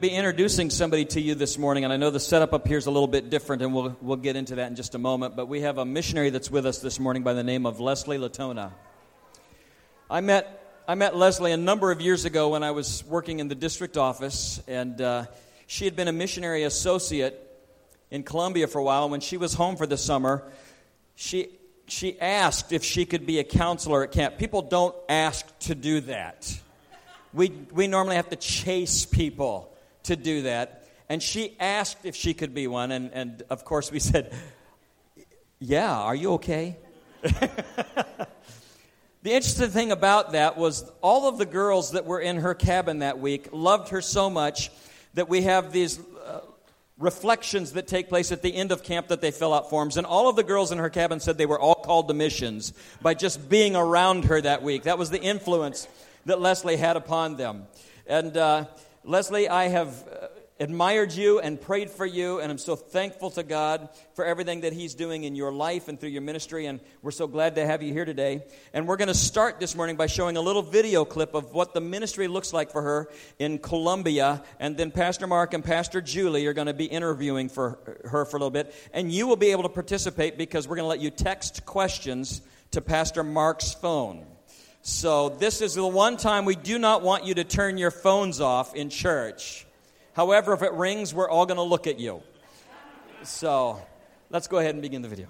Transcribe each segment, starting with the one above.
Be introducing somebody to you this morning, and I know the setup up here is a little bit different, and we'll, we'll get into that in just a moment. But we have a missionary that's with us this morning by the name of Leslie Latona. I met, I met Leslie a number of years ago when I was working in the district office, and uh, she had been a missionary associate in Colombia for a while. When she was home for the summer, she, she asked if she could be a counselor at camp. People don't ask to do that. We, we normally have to chase people to do that. And she asked if she could be one. And, and of course, we said, Yeah, are you okay? the interesting thing about that was all of the girls that were in her cabin that week loved her so much that we have these uh, reflections that take place at the end of camp that they fill out forms. And all of the girls in her cabin said they were all called to missions by just being around her that week. That was the influence that Leslie had upon them. And uh, Leslie, I have uh, admired you and prayed for you, and I'm so thankful to God for everything that He's doing in your life and through your ministry, and we're so glad to have you here today. And we're going to start this morning by showing a little video clip of what the ministry looks like for her in Colombia, and then Pastor Mark and Pastor Juli are going to be interviewing for her for a little bit, and you will be able to participate because we're going to let you text questions to Pastor Mark's phone. So, this is the one time we do not want you to turn your phones off in church. However, if it rings, we're all going to look at you. So, let's go ahead and begin the video.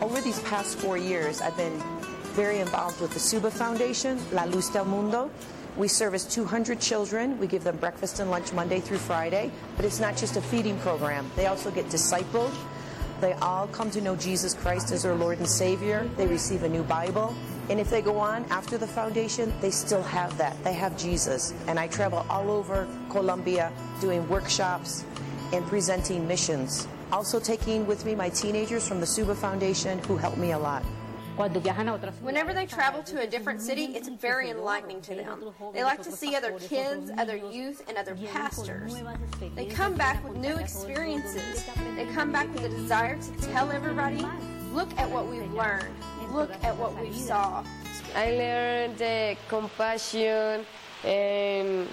Over these past four years, I've been very involved with the Suba Foundation, La Luz del Mundo. We service 200 children. We give them breakfast and lunch Monday through Friday. But it's not just a feeding program. They also get discipled. They all come to know Jesus Christ as their Lord and Savior. They receive a new Bible. And if they go on after the foundation, they still have that. They have Jesus. And I travel all over Colombia doing workshops and presenting missions. Also taking with me my teenagers from the Suba Foundation who help me a lot. Whenever they travel to a different city, it's very enlightening to them. They like to see other kids, other youth, and other pastors. They come back with new experiences. They come back with a desire to tell everybody, look at what we've learned. Look at what we saw. I learned uh, compassion and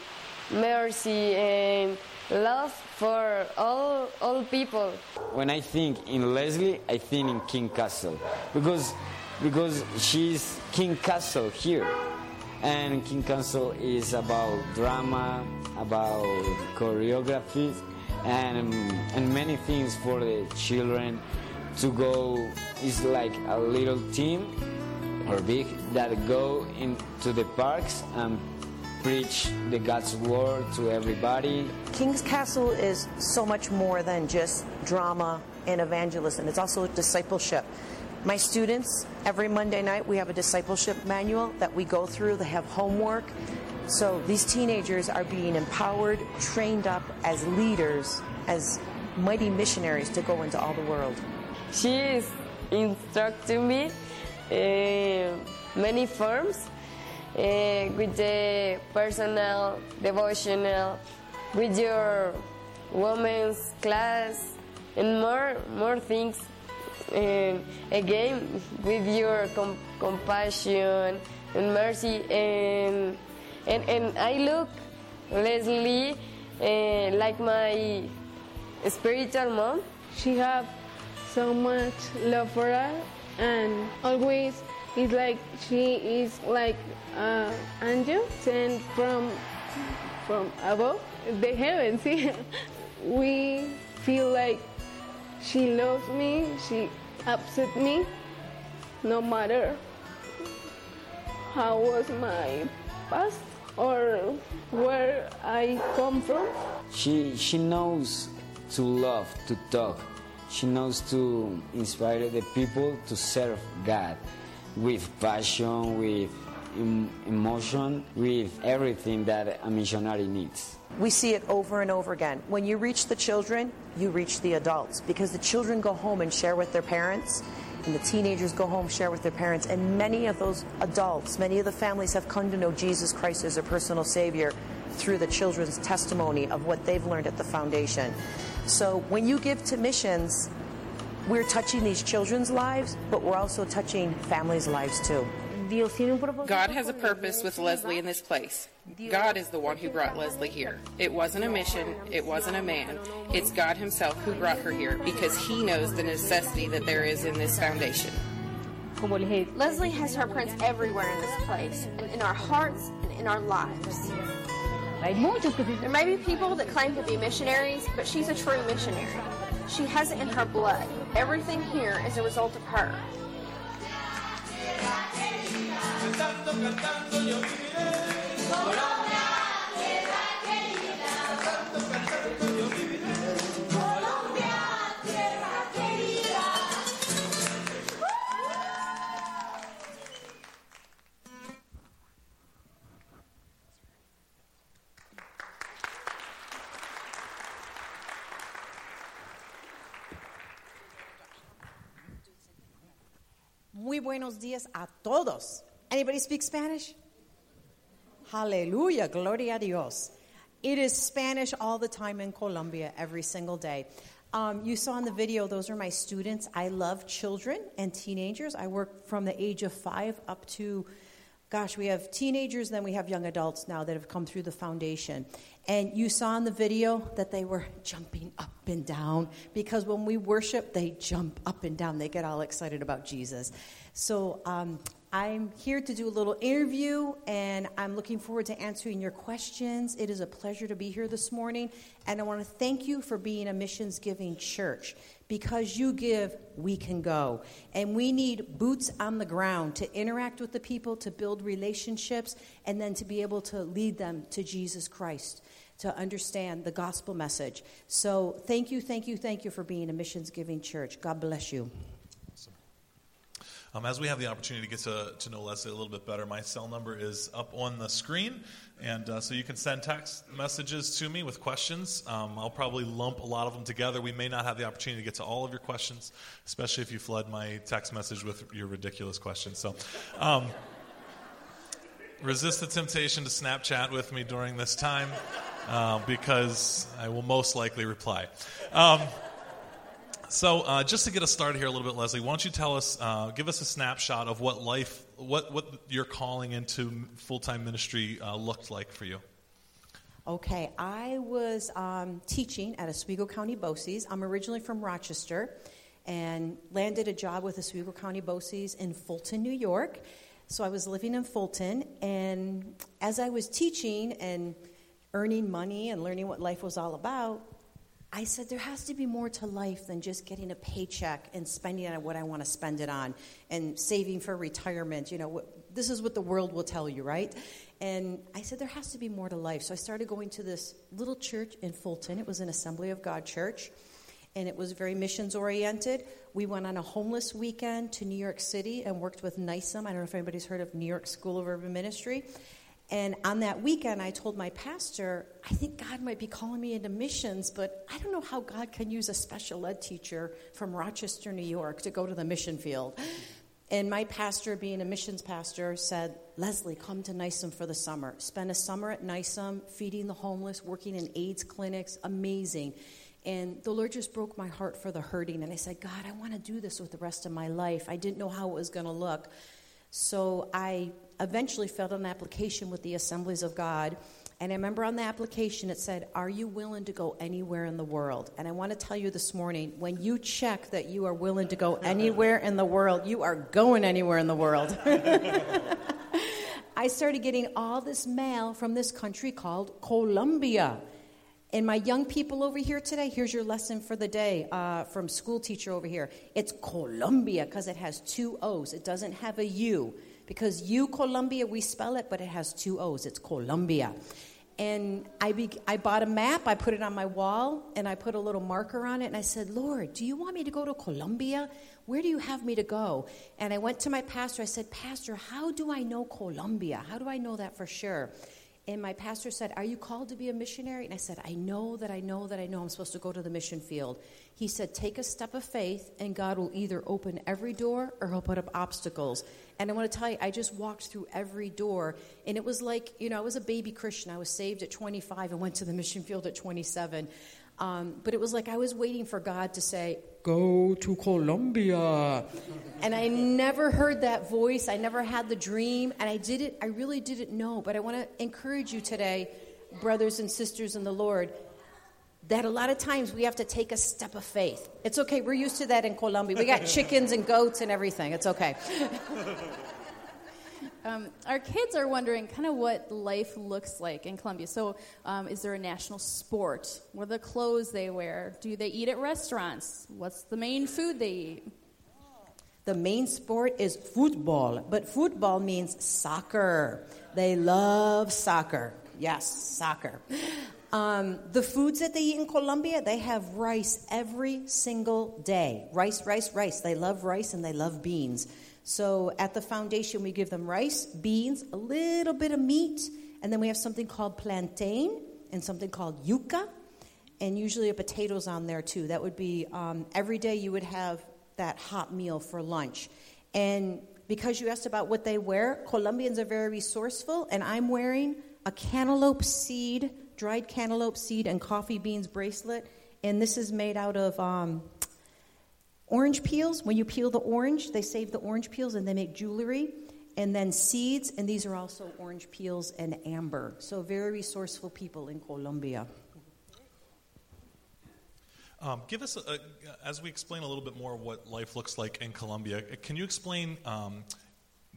mercy and love for all all people. When I think in Leslie, I think in King Castle because because she's King Castle here. And King Castle is about drama, about choreography, and, and many things for the children to go. It's like a little team or big that go into the parks and preach the God's word to everybody. King's Castle is so much more than just drama and evangelism. It's also discipleship. My students, every Monday night, we have a discipleship manual that we go through. They have homework. So these teenagers are being empowered, trained up as leaders, as mighty missionaries to go into all the world. She is instructing me uh, many forms uh, with the personal, devotional, with your women's class, and more more things and again with your com- compassion and mercy and and, and I look Leslie uh, like my spiritual mom. She have so much love for us and always it's like she is like an angel sent from from above the heavens. we feel like she loves me, she upset me, no matter how was my past or where I come from. She, she knows to love, to talk. She knows to inspire the people to serve God with passion, with em- emotion, with everything that a missionary needs. We see it over and over again. When you reach the children, you reach the adults because the children go home and share with their parents, and the teenagers go home share with their parents. And many of those adults, many of the families have come to know Jesus Christ as their personal Savior through the children's testimony of what they've learned at the foundation. So when you give to missions, we're touching these children's lives, but we're also touching families' lives too. God has a purpose with Leslie in this place. God is the one who brought Leslie here. It wasn't a mission, it wasn't a man. It's God Himself who brought her here because He knows the necessity that there is in this foundation. Leslie has her prints everywhere in this place, and in our hearts and in our lives. There may be people that claim to be missionaries, but she's a true missionary. She has it in her blood. Everything here is a result of her. Cantando, cantando yo viviré. Muy buenos días a todos. Anybody speak Spanish? Hallelujah, gloria a Dios. It is Spanish all the time in Colombia, every single day. Um, you saw in the video, those are my students. I love children and teenagers. I work from the age of five up to, gosh, we have teenagers, then we have young adults now that have come through the foundation. And you saw in the video that they were jumping up and down because when we worship, they jump up and down. They get all excited about Jesus. So um, I'm here to do a little interview, and I'm looking forward to answering your questions. It is a pleasure to be here this morning, and I want to thank you for being a missions giving church. Because you give, we can go. And we need boots on the ground to interact with the people, to build relationships, and then to be able to lead them to Jesus Christ, to understand the gospel message. So thank you, thank you, thank you for being a missions giving church. God bless you. Um, as we have the opportunity to get to, to know Leslie a little bit better, my cell number is up on the screen. And uh, so you can send text messages to me with questions. Um, I'll probably lump a lot of them together. We may not have the opportunity to get to all of your questions, especially if you flood my text message with your ridiculous questions. So um, resist the temptation to Snapchat with me during this time uh, because I will most likely reply. So, uh, just to get us started here a little bit, Leslie, why don't you tell us, uh, give us a snapshot of what life, what, what your calling into full time ministry uh, looked like for you? Okay, I was um, teaching at Oswego County BOCES. I'm originally from Rochester and landed a job with Oswego County BOCES in Fulton, New York. So I was living in Fulton, and as I was teaching and earning money and learning what life was all about, I said, there has to be more to life than just getting a paycheck and spending it on what I want to spend it on and saving for retirement. You know, this is what the world will tell you, right? And I said, there has to be more to life. So I started going to this little church in Fulton. It was an Assembly of God church, and it was very missions oriented. We went on a homeless weekend to New York City and worked with NYSUM. I don't know if anybody's heard of New York School of Urban Ministry. And on that weekend, I told my pastor, I think God might be calling me into missions, but I don't know how God can use a special ed teacher from Rochester, New York, to go to the mission field. And my pastor, being a missions pastor, said, Leslie, come to NYSUM for the summer. Spend a summer at NYSUM, feeding the homeless, working in AIDS clinics. Amazing. And the Lord just broke my heart for the hurting. And I said, God, I want to do this with the rest of my life. I didn't know how it was going to look. So I eventually filled an application with the Assemblies of God. And I remember on the application it said, Are you willing to go anywhere in the world? And I want to tell you this morning when you check that you are willing to go anywhere in the world, you are going anywhere in the world. I started getting all this mail from this country called Colombia. And my young people over here today, here's your lesson for the day uh, from school teacher over here. It's Colombia because it has two O's. It doesn't have a U because you Colombia we spell it, but it has two O's. It's Colombia. And I, be, I bought a map, I put it on my wall, and I put a little marker on it, and I said, Lord, do you want me to go to Colombia? Where do you have me to go? And I went to my pastor, I said, Pastor, how do I know Colombia? How do I know that for sure? And my pastor said, Are you called to be a missionary? And I said, I know that I know that I know I'm supposed to go to the mission field. He said, Take a step of faith, and God will either open every door or he'll put up obstacles. And I want to tell you, I just walked through every door, and it was like, you know, I was a baby Christian. I was saved at 25 and went to the mission field at 27. Um, but it was like I was waiting for God to say, Go to Colombia. And I never heard that voice. I never had the dream. And I didn't, I really didn't know. But I want to encourage you today, brothers and sisters in the Lord, that a lot of times we have to take a step of faith. It's okay. We're used to that in Colombia. We got chickens and goats and everything. It's okay. Um, our kids are wondering kind of what life looks like in Colombia. So, um, is there a national sport? What are the clothes they wear? Do they eat at restaurants? What's the main food they eat? The main sport is football, but football means soccer. They love soccer. Yes, soccer. Um, the foods that they eat in Colombia, they have rice every single day. Rice, rice, rice. They love rice and they love beans. So at the foundation, we give them rice, beans, a little bit of meat, and then we have something called plantain and something called yuca, and usually a potatoes on there too. That would be um, every day you would have that hot meal for lunch. And because you asked about what they wear, Colombians are very resourceful, and I'm wearing a cantaloupe seed, dried cantaloupe seed, and coffee beans bracelet. And this is made out of um, Orange peels, when you peel the orange, they save the orange peels and they make jewelry. And then seeds, and these are also orange peels and amber. So, very resourceful people in Colombia. Um, give us, a, a, as we explain a little bit more what life looks like in Colombia, can you explain um,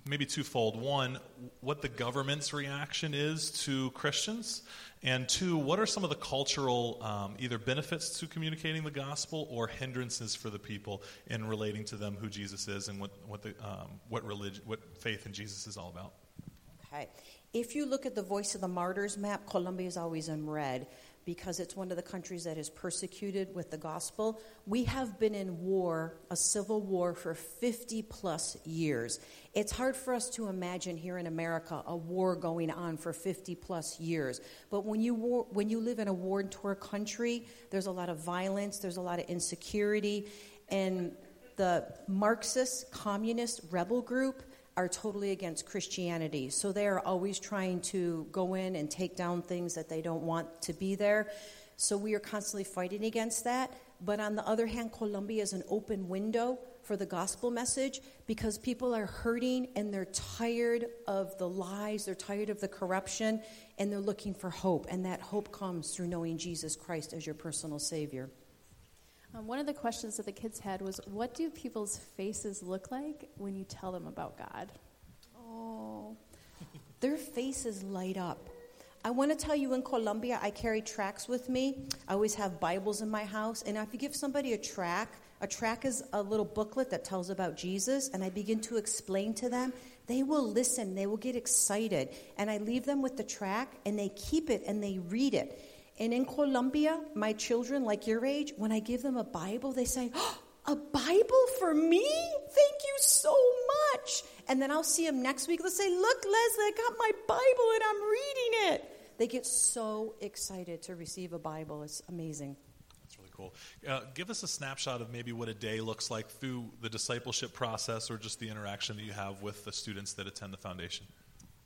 maybe twofold? One, what the government's reaction is to Christians, and two, what are some of the cultural um, either benefits to communicating the gospel or hindrances for the people in relating to them who Jesus is and what what the um, what religion, what faith in Jesus is all about? Okay, if you look at the Voice of the Martyrs map, Colombia is always in red because it's one of the countries that is persecuted with the gospel. We have been in war, a civil war, for 50 plus years. It's hard for us to imagine here in America a war going on for 50 plus years. But when you, war, when you live in a war torn country, there's a lot of violence, there's a lot of insecurity, and the Marxist communist rebel group are totally against Christianity. So they are always trying to go in and take down things that they don't want to be there. So we are constantly fighting against that. But on the other hand, Colombia is an open window for the gospel message because people are hurting and they're tired of the lies, they're tired of the corruption, and they're looking for hope. And that hope comes through knowing Jesus Christ as your personal Savior. Um, one of the questions that the kids had was, What do people's faces look like when you tell them about God? Oh, their faces light up. I want to tell you in Colombia, I carry tracts with me. I always have Bibles in my house. And if you give somebody a tract, a tract is a little booklet that tells about Jesus, and I begin to explain to them, they will listen, they will get excited. And I leave them with the tract, and they keep it and they read it. And in Colombia, my children, like your age, when I give them a Bible, they say, oh, A Bible for me? Thank you so much. And then I'll see them next week. They'll say, Look, Leslie, I got my Bible and I'm reading it. They get so excited to receive a Bible. It's amazing. Cool. Uh, give us a snapshot of maybe what a day looks like through the discipleship process or just the interaction that you have with the students that attend the foundation.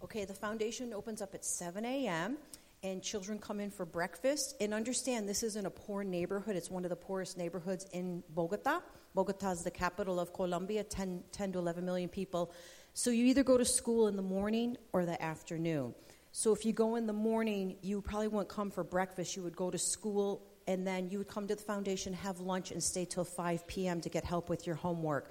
Okay, the foundation opens up at 7 a.m and children come in for breakfast. And understand this isn't a poor neighborhood, it's one of the poorest neighborhoods in Bogota. Bogota is the capital of Colombia, 10, 10 to 11 million people. So you either go to school in the morning or the afternoon. So if you go in the morning, you probably wouldn't come for breakfast. You would go to school and then you would come to the foundation, have lunch, and stay till 5 p.m. to get help with your homework.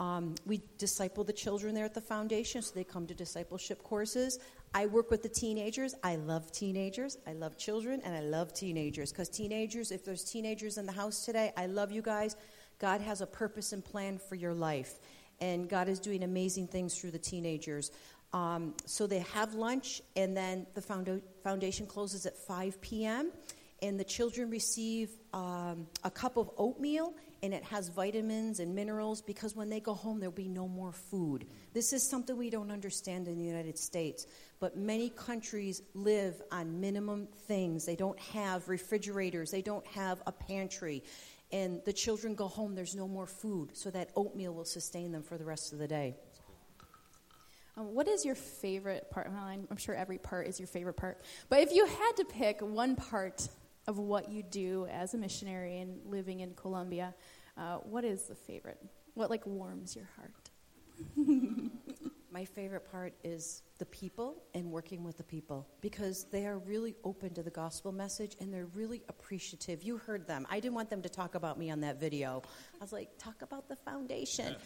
Um, we disciple the children there at the foundation, so they come to discipleship courses. I work with the teenagers. I love teenagers. I love children, and I love teenagers because teenagers, if there's teenagers in the house today, I love you guys. God has a purpose and plan for your life, and God is doing amazing things through the teenagers. Um, so they have lunch, and then the founda- foundation closes at 5 p.m., and the children receive um, a cup of oatmeal and it has vitamins and minerals because when they go home, there'll be no more food. This is something we don't understand in the United States, but many countries live on minimum things. They don't have refrigerators, they don't have a pantry. And the children go home, there's no more food, so that oatmeal will sustain them for the rest of the day. Um, what is your favorite part? Well, I'm, I'm sure every part is your favorite part. But if you had to pick one part of what you do as a missionary and living in Colombia, uh, what is the favorite? What like warms your heart? My favorite part is the people and working with the people because they are really open to the gospel message and they're really appreciative. You heard them. I didn't want them to talk about me on that video. I was like, talk about the foundation.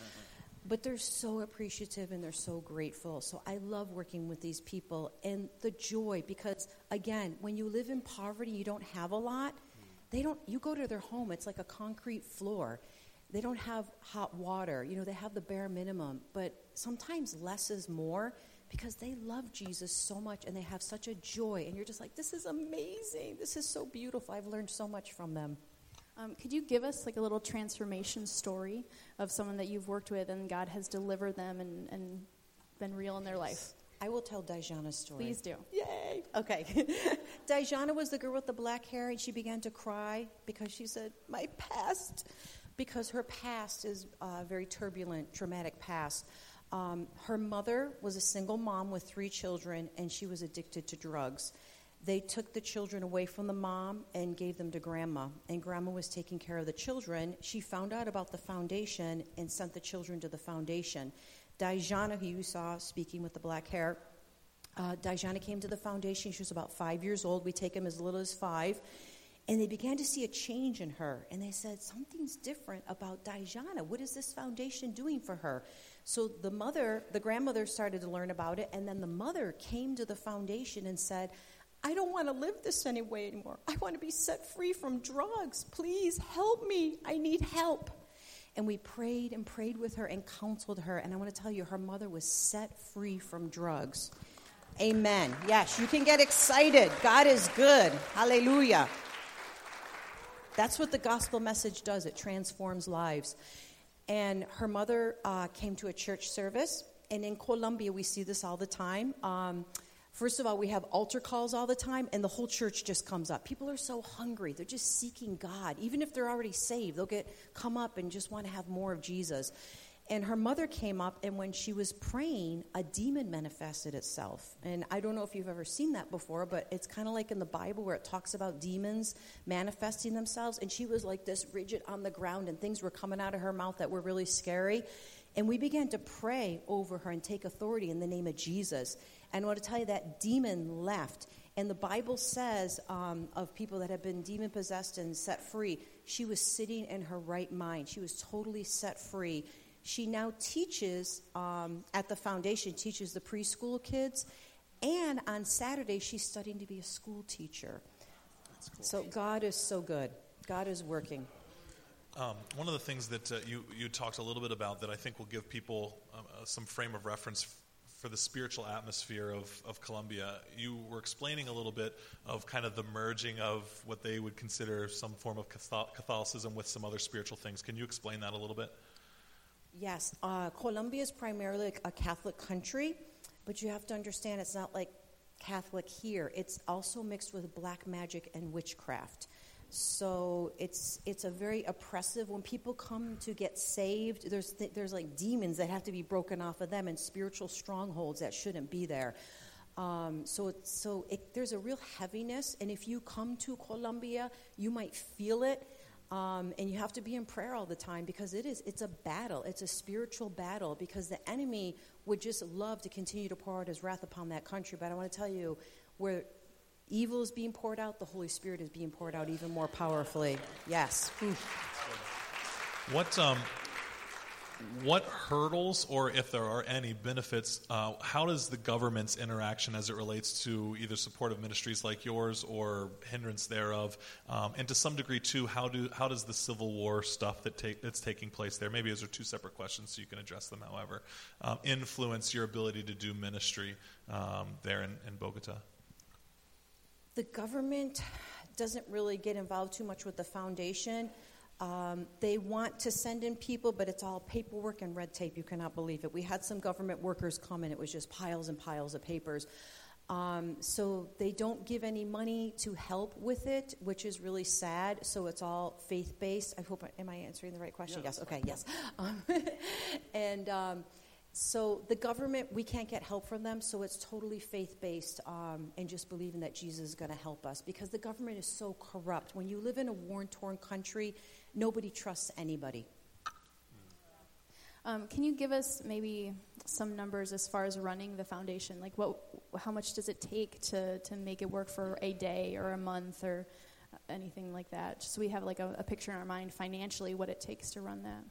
but they're so appreciative and they're so grateful. So I love working with these people and the joy because again, when you live in poverty, you don't have a lot. They don't you go to their home, it's like a concrete floor. They don't have hot water. You know, they have the bare minimum, but sometimes less is more because they love Jesus so much and they have such a joy and you're just like this is amazing. This is so beautiful. I've learned so much from them. Um, could you give us like a little transformation story of someone that you've worked with and God has delivered them and, and been real in their life? I will tell Dijana's story. Please do. Yay! Okay. Dijana was the girl with the black hair, and she began to cry because she said, My past, because her past is a very turbulent, traumatic past. Um, her mother was a single mom with three children, and she was addicted to drugs they took the children away from the mom and gave them to grandma. And grandma was taking care of the children. She found out about the foundation and sent the children to the foundation. Dijana, who you saw speaking with the black hair, uh, Dijana came to the foundation. She was about five years old. We take him as little as five. And they began to see a change in her. And they said, Something's different about Dijana. What is this foundation doing for her? So the mother, the grandmother started to learn about it. And then the mother came to the foundation and said, I don't want to live this anyway anymore. I want to be set free from drugs. Please help me. I need help. And we prayed and prayed with her and counseled her. And I want to tell you, her mother was set free from drugs. Amen. Yes, you can get excited. God is good. Hallelujah. That's what the gospel message does it transforms lives. And her mother uh, came to a church service. And in Colombia, we see this all the time. Um, First of all, we have altar calls all the time, and the whole church just comes up. People are so hungry; they're just seeking God. Even if they're already saved, they'll get come up and just want to have more of Jesus. And her mother came up, and when she was praying, a demon manifested itself. And I don't know if you've ever seen that before, but it's kind of like in the Bible where it talks about demons manifesting themselves. And she was like this rigid on the ground, and things were coming out of her mouth that were really scary. And we began to pray over her and take authority in the name of Jesus. And I want to tell you that demon left. And the Bible says um, of people that have been demon possessed and set free, she was sitting in her right mind. She was totally set free. She now teaches um, at the foundation, teaches the preschool kids. And on Saturday, she's studying to be a school teacher. Cool. So God is so good. God is working. Um, one of the things that uh, you, you talked a little bit about that I think will give people uh, uh some frame of reference for the spiritual atmosphere of, of Colombia. You were explaining a little bit of kind of the merging of what they would consider some form of Catholicism with some other spiritual things. Can you explain that a little bit? Yes. Uh, Colombia is primarily a Catholic country, but you have to understand it's not like Catholic here. It's also mixed with black magic and witchcraft. So it's it's a very oppressive. When people come to get saved, there's th- there's like demons that have to be broken off of them, and spiritual strongholds that shouldn't be there. Um, so so it, there's a real heaviness, and if you come to Colombia, you might feel it. Um, and you have to be in prayer all the time because it is it's a battle it's a spiritual battle because the enemy would just love to continue to pour out his wrath upon that country but i want to tell you where evil is being poured out, the Holy Spirit is being poured out even more powerfully. Yes. What um, what hurdles, or if there are any benefits, uh, how does the government's interaction as it relates to either supportive ministries like yours or hindrance thereof, um, and to some degree too, how do how does the Civil War stuff that take, that's taking place there? Maybe those are two separate questions, so you can address them. However, um, influence your ability to do ministry um, there in, in Bogota the government doesn't really get involved too much with the foundation. Um, they want to send in people, but it's all paperwork and red tape. You cannot believe it. We had some government workers come and it was just piles and piles of papers. Um, so they don't give any money to help with it, which is really sad. So it's all faith based. I hope. Am I answering the right question? Yes. Okay. Yes. Um, and um, so the government, we can't get help from them. So it's totally faith based um, and just believing that Jesus is going to help us because the government is so corrupt. When you live in a war torn country, nobody trusts anybody. Um, can you give us maybe some numbers as far as running the foundation? Like, what, how much does it take to, to make it work for a day or a month or anything like that? Just so we have like a, a picture in our mind financially what it takes to run that.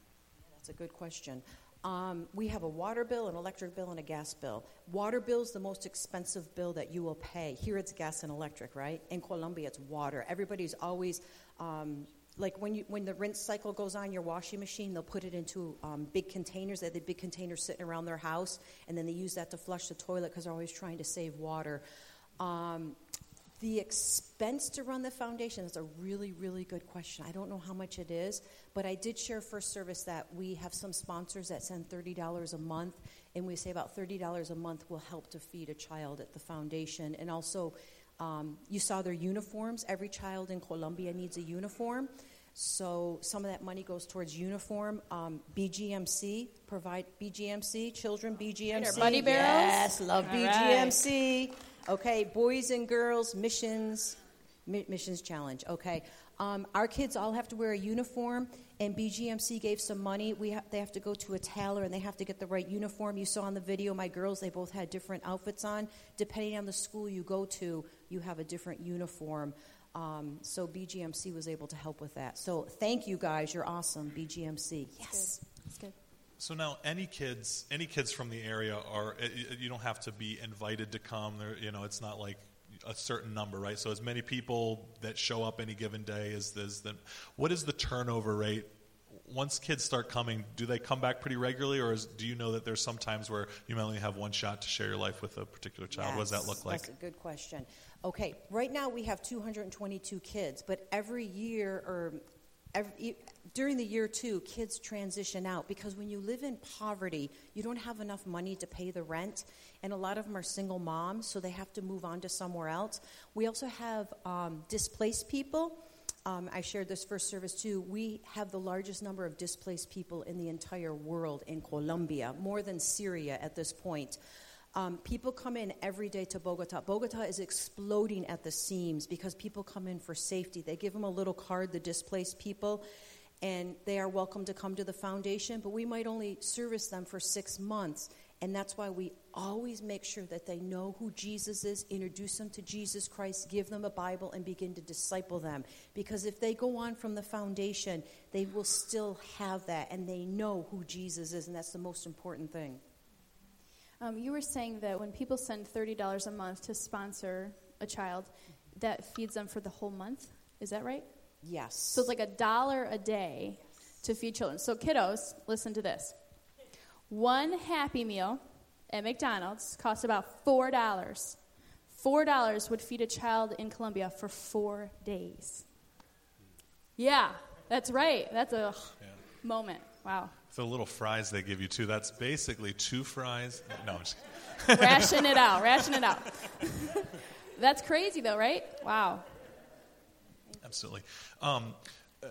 That's a good question. Um, we have a water bill, an electric bill, and a gas bill. Water bill is the most expensive bill that you will pay. Here it's gas and electric, right? In Colombia, it's water. Everybody's always um, like when you when the rinse cycle goes on your washing machine, they'll put it into um, big containers. They have the big containers sitting around their house, and then they use that to flush the toilet because they're always trying to save water. Um, the expense to run the foundation is a really, really good question. I don't know how much it is, but I did share first service that we have some sponsors that send $30 a month, and we say about $30 a month will help to feed a child at the foundation. And also, um, you saw their uniforms. Every child in Colombia needs a uniform. So some of that money goes towards uniform. Um, BGMC provide BGMC children BGMC. Buddy barrels. Yes, love All BGMC. Okay, boys and girls missions mi- missions challenge. Okay, um, our kids all have to wear a uniform, and BGMC gave some money. We ha- they have to go to a tailor and they have to get the right uniform. You saw on the video, my girls they both had different outfits on. Depending on the school you go to, you have a different uniform. Um, so BGMC was able to help with that. So thank you guys. You're awesome, BGMC. Yes. That's good. So now, any kids, any kids from the area are. eh, eh, You don't have to be invited to come. There, you know, it's not like a certain number, right? So as many people that show up any given day as there's. What is the turnover rate? Once kids start coming, do they come back pretty regularly, or is, do you know that there's some times where you may only have one shot to share your life with a particular child? What does that look like? That's a good question. Okay, right now we have 222 kids, but every year or every, during the year too, kids transition out because when you live in poverty, you don't have enough money to pay the rent, and a lot of them are single moms, so they have to move on to somewhere else. We also have um, displaced people. Um, I shared this first service too. We have the largest number of displaced people in the entire world in Colombia, more than Syria at this point. Um, people come in every day to Bogota. Bogota is exploding at the seams because people come in for safety. They give them a little card, the displaced people, and they are welcome to come to the foundation, but we might only service them for six months. And that's why we always make sure that they know who Jesus is, introduce them to Jesus Christ, give them a Bible, and begin to disciple them. Because if they go on from the foundation, they will still have that, and they know who Jesus is, and that's the most important thing. Um, you were saying that when people send $30 a month to sponsor a child, that feeds them for the whole month. Is that right? Yes. So it's like a dollar a day to feed children. So, kiddos, listen to this. One Happy Meal at McDonald's costs about $4. $4 would feed a child in Colombia for four days. Yeah, that's right. That's a moment. Wow. The little fries they give you too. That's basically two fries. No, I'm just kidding. Ration it out. Ration it out. that's crazy, though, right? Wow. Absolutely. Um, uh,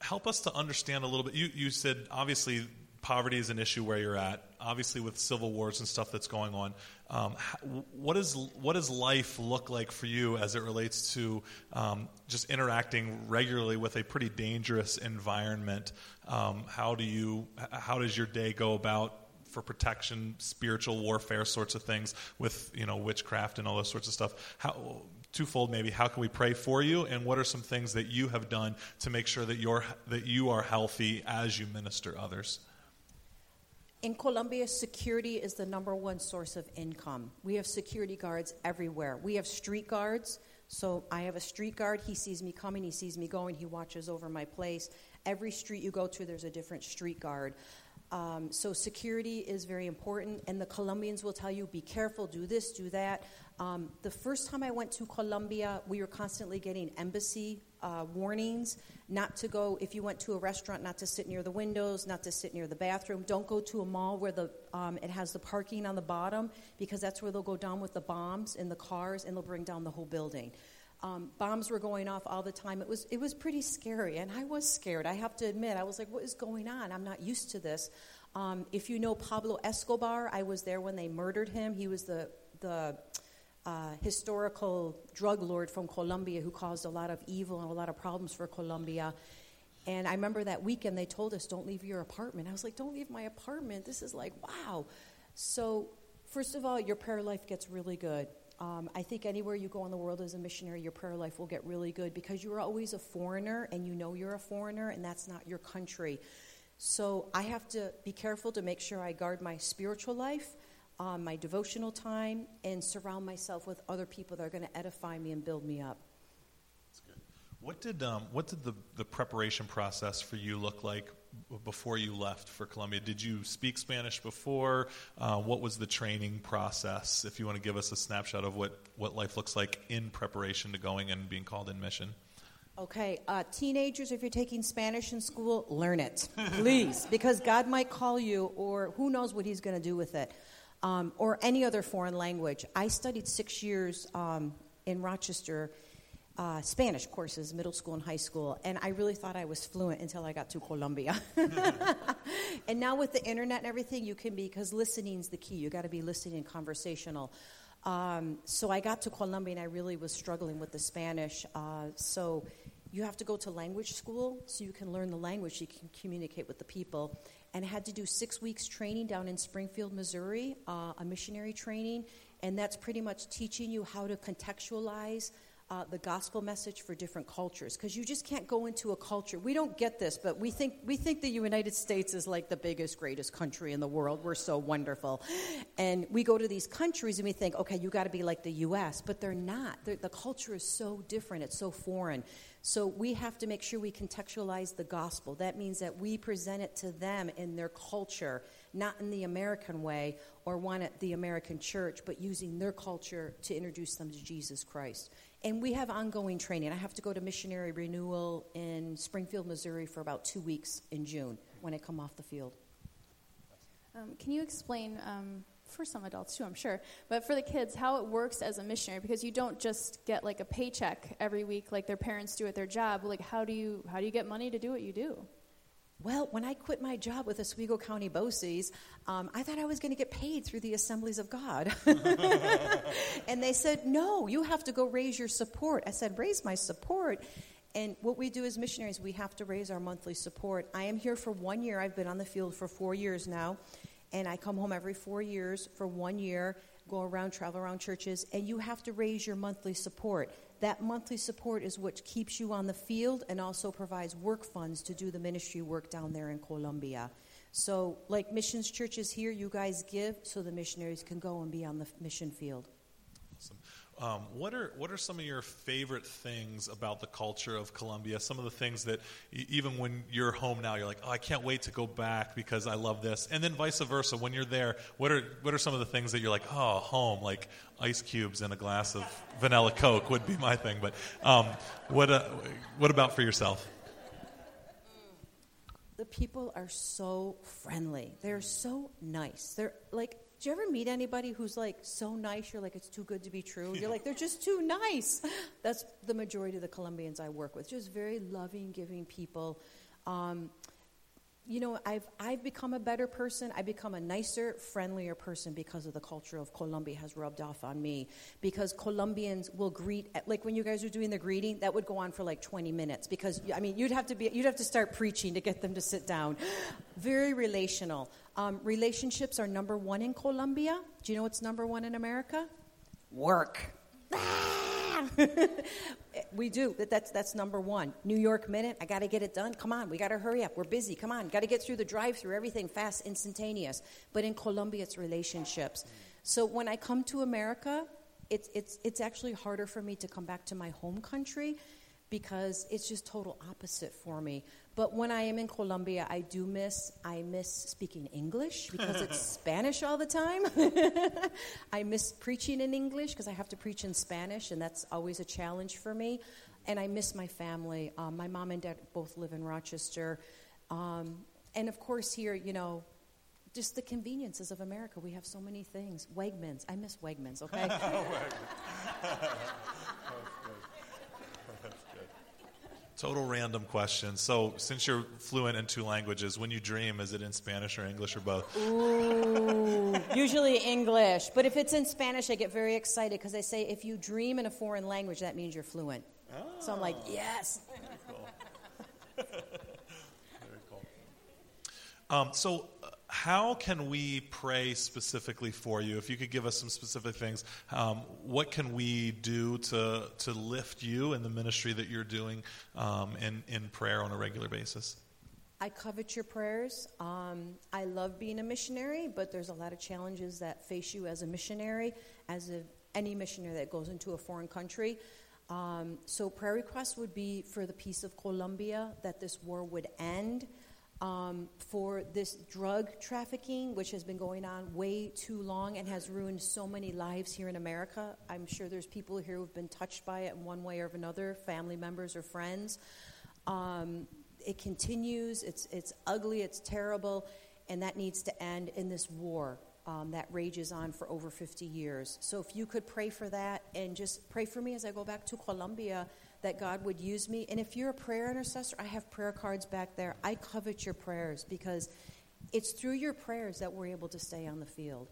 help us to understand a little bit. You, you said obviously poverty is an issue where you're at. Obviously, with civil wars and stuff that's going on, um, what is what does life look like for you as it relates to um, just interacting regularly with a pretty dangerous environment? Um, how do you how does your day go about? For protection, spiritual warfare, sorts of things with you know witchcraft and all those sorts of stuff. How twofold maybe how can we pray for you and what are some things that you have done to make sure that you're that you are healthy as you minister others In Colombia, security is the number one source of income. We have security guards everywhere. We have street guards. So I have a street guard. He sees me coming, he sees me going, he watches over my place. Every street you go to, there's a different street guard. Um, so security is very important, and the Colombians will tell you, be careful, do this, do that. Um, the first time I went to Colombia, we were constantly getting embassy uh, warnings not to go, if you went to a restaurant, not to sit near the windows, not to sit near the bathroom. Don't go to a mall where the, um, it has the parking on the bottom, because that's where they'll go down with the bombs in the cars and they'll bring down the whole building. Um, bombs were going off all the time. It was, it was pretty scary, and I was scared. I have to admit, I was like, what is going on? I'm not used to this. Um, if you know Pablo Escobar, I was there when they murdered him. He was the, the historical drug lord from Colombia who caused a lot of evil and a lot of problems for Colombia. And I remember that weekend they told us, don't leave your apartment. I was like, don't leave my apartment. This is like, wow. So, first of all, your prayer life gets really good. Um, I think anywhere you go in the world as a missionary, your prayer life will get really good because you're always a foreigner and you know you're a foreigner and that's not your country. So I have to be careful to make sure I guard my spiritual life, um, my devotional time, and surround myself with other people that are going to edify me and build me up. What did um, what did the, the preparation process for you look like before you left for Colombia? Did you speak Spanish before? Uh, what was the training process? If you want to give us a snapshot of what, what life looks like in preparation to going and being called in mission. Okay, uh, teenagers, if you're taking Spanish in school, learn it, please, because God might call you, or who knows what He's going to do with it, um, or any other foreign language. I studied six years um, in Rochester uh, Spanish courses, middle school and high school, and I really thought I was fluent until I got to Colombia. and now with the internet and everything, you can be, because listening's the key. You got to be listening and conversational. Um, so I got to Colombia and I really was struggling with the Spanish. Uh, so you have to go to language school so you can learn the language, you can communicate with the people. And had to do six weeks training down in Springfield, Missouri, uh, a missionary training. And that's pretty much teaching you how to contextualize uh, the gospel message for different cultures because you just can't go into a culture. We don't get this, but we think we think the United States is like the biggest, greatest country in the world. We're so wonderful, and we go to these countries and we think, okay, you got to be like the U.S., but they're not. They're, the culture is so different. It's so foreign. So we have to make sure we contextualize the gospel. That means that we present it to them in their culture, not in the American way or one at the American church, but using their culture to introduce them to Jesus Christ. And we have ongoing training. I have to go to missionary renewal in Springfield, Missouri for about two weeks in June when I come off the field. Um, can you explain, um, for some adults too, I'm sure, but for the kids, how it works as a missionary? Because you don't just get like a paycheck every week like their parents do at their job. Like, how do you how do you get money to do what you do? Well, when I quit my job with Oswego County BOCES, um, I thought I was going to get paid through the Assemblies of God. and they said, no, you have to go raise your support. I said, raise my support. And what we do as missionaries, we have to raise our monthly support. I am here for one year. I've been on the field for four years now. And I come home every four years for one year, go around, travel around churches, and you have to raise your monthly support. That monthly support is what keeps you on the field and also provides work funds to do the ministry work down there in Colombia. So, like missions churches here, you guys give so the missionaries can go and be on the mission field. Um, what are what are some of your favorite things about the culture of Colombia? Some of the things that even when you're home now, you're like, oh, I can't wait to go back because I love this. And then vice versa, when you're there, what are what are some of the things that you're like, oh, home, like ice cubes and a glass of vanilla Coke would be my thing. But um, what uh, what about for yourself? The people are so friendly. They're so nice. They're like do you ever meet anybody who's like so nice you're like it's too good to be true? You're like they're just too nice. That's the majority of the colombians i work with just very loving giving people um, you know i've i've become a better person I've become a nicer friendlier person because of the culture of colombia has rubbed off on me because colombians will greet like when you guys are doing the greeting that would go on for like 20 minutes because i mean you'd have to be you'd have to start preaching to get them to sit down very relational um, relationships are number one in Colombia. Do you know what's number one in America? Work. we do. That's, that's number one. New York minute. I got to get it done. Come on. We got to hurry up. We're busy. Come on. Got to get through the drive through. Everything fast, instantaneous. But in Colombia, it's relationships. So when I come to America, it's, it's, it's actually harder for me to come back to my home country because it's just total opposite for me. But when I am in Colombia, I do miss I miss speaking English because it's Spanish all the time. I miss preaching in English because I have to preach in Spanish, and that's always a challenge for me. And I miss my family. Um, my mom and dad both live in Rochester, um, and of course here, you know, just the conveniences of America. We have so many things. Wegmans. I miss Wegmans. Okay. Total random question. So, since you're fluent in two languages, when you dream, is it in Spanish or English or both? Ooh, usually English. But if it's in Spanish, I get very excited because they say if you dream in a foreign language, that means you're fluent. Oh. So I'm like, yes. Very cool. Very cool. Um, so, how can we pray specifically for you? If you could give us some specific things, um, what can we do to, to lift you in the ministry that you're doing um, in, in prayer on a regular basis? I covet your prayers. Um, I love being a missionary, but there's a lot of challenges that face you as a missionary, as a, any missionary that goes into a foreign country. Um, so, prayer requests would be for the peace of Colombia, that this war would end um, for this drug trafficking, which has been going on way too long and has ruined so many lives here in America. I'm sure there's people here who've been touched by it in one way or another, family members or friends. Um, it continues, it's, it's ugly, it's terrible, and that needs to end in this war. Um, that rages on for over 50 years. So, if you could pray for that and just pray for me as I go back to Colombia that God would use me. And if you're a prayer intercessor, I have prayer cards back there. I covet your prayers because it's through your prayers that we're able to stay on the field.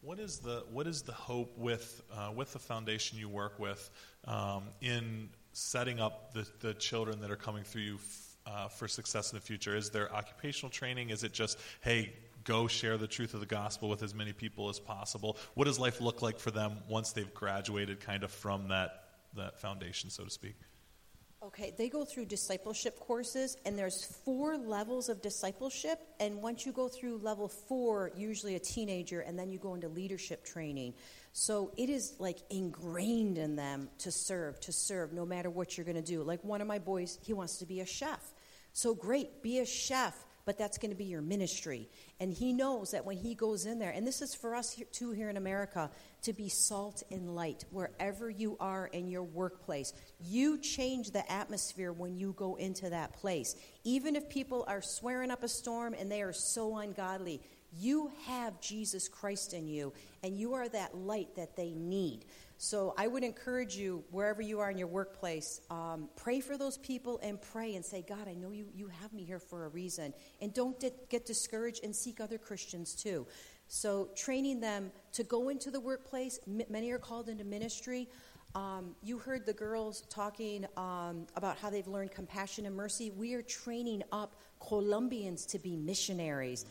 What is the what is the hope with uh, with the foundation you work with um, in setting up the, the children that are coming through you f- uh, for success in the future? Is there occupational training? Is it just hey? Go share the truth of the gospel with as many people as possible. What does life look like for them once they've graduated, kind of from that that foundation, so to speak? Okay, they go through discipleship courses, and there's four levels of discipleship. And once you go through level four, usually a teenager, and then you go into leadership training. So it is like ingrained in them to serve, to serve, no matter what you're going to do. Like one of my boys, he wants to be a chef. So great, be a chef but that's going to be your ministry. And he knows that when he goes in there, and this is for us here, too here in America, to be salt and light wherever you are in your workplace. You change the atmosphere when you go into that place. Even if people are swearing up a storm and they are so ungodly, you have Jesus Christ in you, and you are that light that they need. So I would encourage you, wherever you are in your workplace, um, pray for those people and pray and say, God, I know you, you have me here for a reason. And don't get discouraged and seek other Christians too. So training them to go into the workplace, many are called into ministry. Um, you heard the girls talking um, about how they've learned compassion and mercy. We are training up Colombians to be missionaries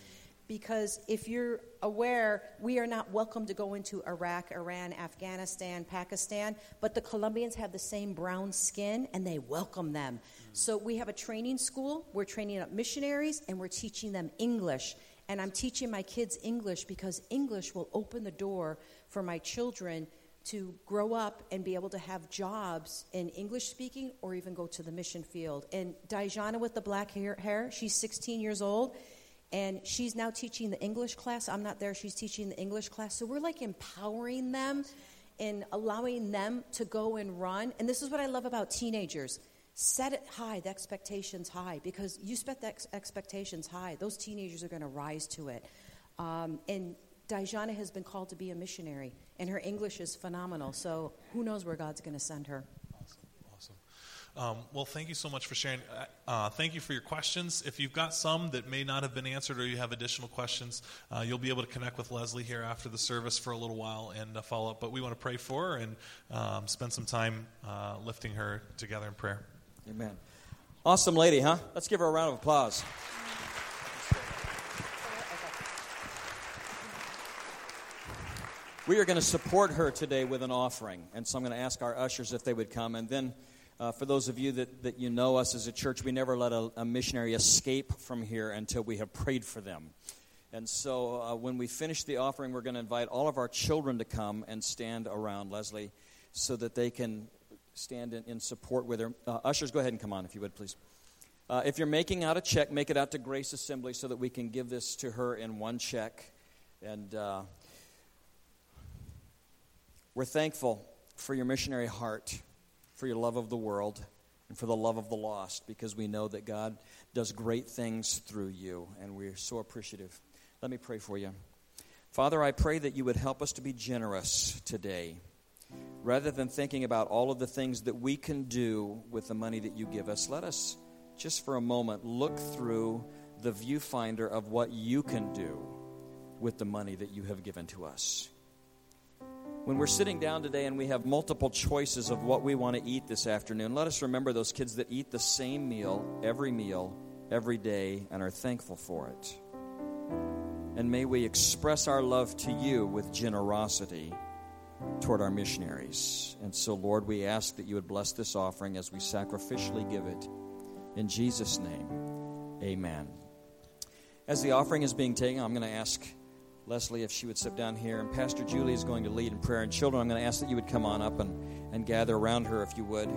because if you're aware, we are not welcome to go into Iraq, Iran, Afghanistan, Pakistan, but the Colombians have the same brown skin and they welcome them. So we have a training school, we're training up missionaries, and we're teaching them English. And I'm teaching my kids English because English will open the door for my children to grow up and be able to have jobs in English speaking or even go to the mission field. And Dijana with the black hair, hair she's 16 years old and she's now teaching the English class. I'm not there, she's teaching the English class. So we're like empowering them and allowing them to go and run. And this is what I love about teenagers set it high, the expectations high, because you set the ex- expectations high. Those teenagers are going to rise to it. Um, and Dijana has been called to be a missionary, and her English is phenomenal. So who knows where God's going to send her. Um, well, thank you so much for sharing. Uh, uh, thank you for your questions. If you've got some that may not have been answered or you have additional questions, uh, you'll be able to connect with Leslie here after the service for a little while and uh, follow up. But we want to pray for her and um, spend some time uh, lifting her together in prayer. Amen. Awesome lady, huh? Let's give her a round of applause. We are going to support her today with an offering. And so I'm going to ask our ushers if they would come. And then uh, for those of you that, that you know us as a church, we never let a, a missionary escape from here until we have prayed for them. And so uh, when we finish the offering, we're going to invite all of our children to come and stand around Leslie so that they can stand in, in support with her. Uh, ushers, go ahead and come on, if you would, please. Uh, if you're making out a check, make it out to Grace Assembly so that we can give this to her in one check. And uh, we're thankful for your missionary heart, for your love of the world, and for the love of the lost, because we know that God does great things through you, and we're so appreciative. Let me pray for you. Father, I pray that you would help us to be generous today. Rather than thinking about all of the things that we can do with the money that you give us, let us just for a moment look through the viewfinder of what you can do with the money that you have given to us. When we're sitting down today and we have multiple choices of what we want to eat this afternoon, let us remember those kids that eat the same meal every meal, every day, and are thankful for it. And may we express our love to you with generosity toward our missionaries. And so, Lord, we ask that you would bless this offering as we sacrificially give it. In Jesus' name, amen. As the offering is being taken, I'm going to ask Leslie if she would sit down here. And Pastor Juli is going to lead in prayer. And children, I'm going to ask that you would come on up and, and gather around her if you would.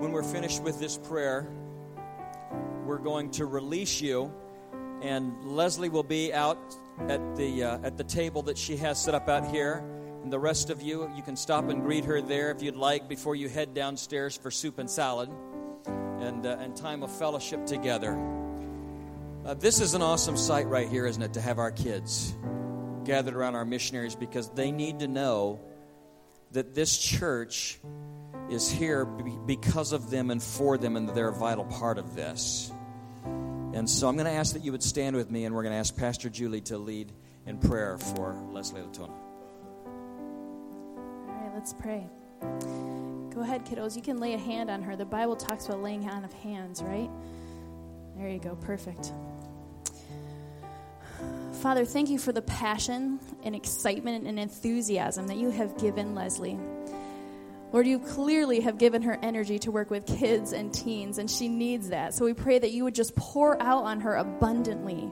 When we're finished with this prayer, we're going to release you, and Leslie will be out at the uh, at the table that she has set up out here. And the rest of you, you can stop and greet her there if you'd like before you head downstairs for soup and salad and, uh, and time of fellowship together. Uh, this is an awesome sight right here, isn't it, to have our kids gathered around our missionaries because they need to know that this church is here because of them and for them, and they're a vital part of this. And so I'm going to ask that you would stand with me, and we're going to ask Pastor Juli to lead in prayer for Leslie Latona. All right, let's pray. Go ahead, kiddos. You can lay a hand on her. The Bible talks about laying on of hands, right? There you go. Perfect. Father, thank you for the passion and excitement and enthusiasm that you have given Leslie. Lord, you clearly have given her energy to work with kids and teens, and she needs that. So we pray that you would just pour out on her abundantly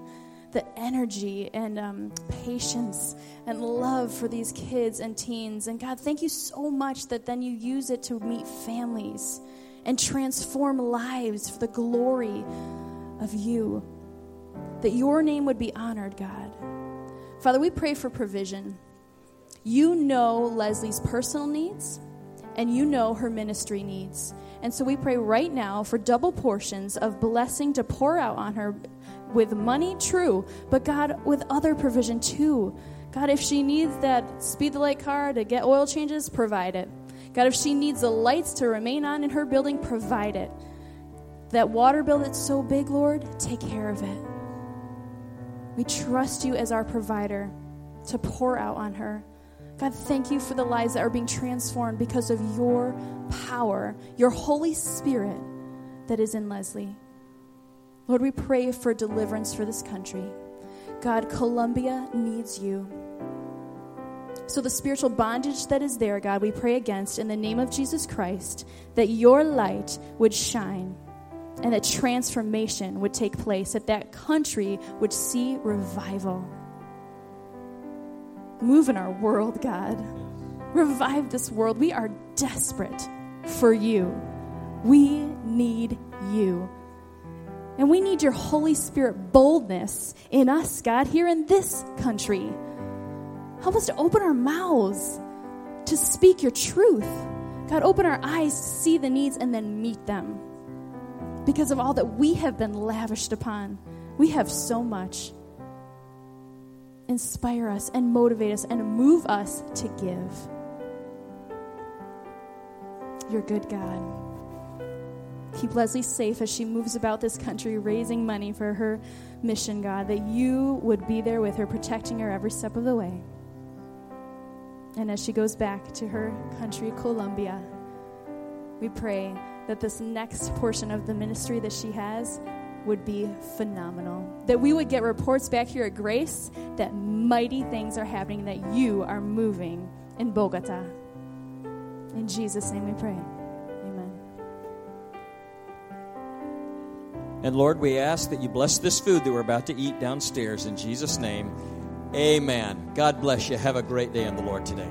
the energy and um, patience and love for these kids and teens. And God, thank you so much that then you use it to meet families and transform lives for the glory of you. That your name would be honored, God. Father, we pray for provision. You know Leslie's personal needs, and you know her ministry needs. And so we pray right now for double portions of blessing to pour out on her with money, true, but God, with other provision too. God, if she needs that speed the light car to get oil changes, provide it. God, if she needs the lights to remain on in her building, provide it. That water bill that's so big, Lord, take care of it. We trust you as our provider to pour out on her. God, thank you for the lives that are being transformed because of your power, your Holy Spirit that is in Leslie. Lord, we pray for deliverance for this country. God, Colombia needs you. So, the spiritual bondage that is there, God, we pray against in the name of Jesus Christ that your light would shine and that transformation would take place, that that country would see revival. Move in our world, God. Revive this world. We are desperate for you. We need you. And we need your Holy Spirit boldness in us, God, here in this country. Help us to open our mouths to speak your truth. God, open our eyes to see the needs and then meet them. Because of all that we have been lavished upon, we have so much. Inspire us and motivate us and move us to give. You're good, God. Keep Leslie safe as she moves about this country raising money for her mission, God, that you would be there with her, protecting her every step of the way. And as she goes back to her country, Colombia, we pray that this next portion of the ministry that she has would be phenomenal. That we would get reports back here at Grace that mighty things are happening, that you are moving in Bogota. In Jesus' name we pray. And Lord, we ask that you bless this food that we're about to eat downstairs in Jesus' name. Amen. God bless you. Have a great day in the Lord today.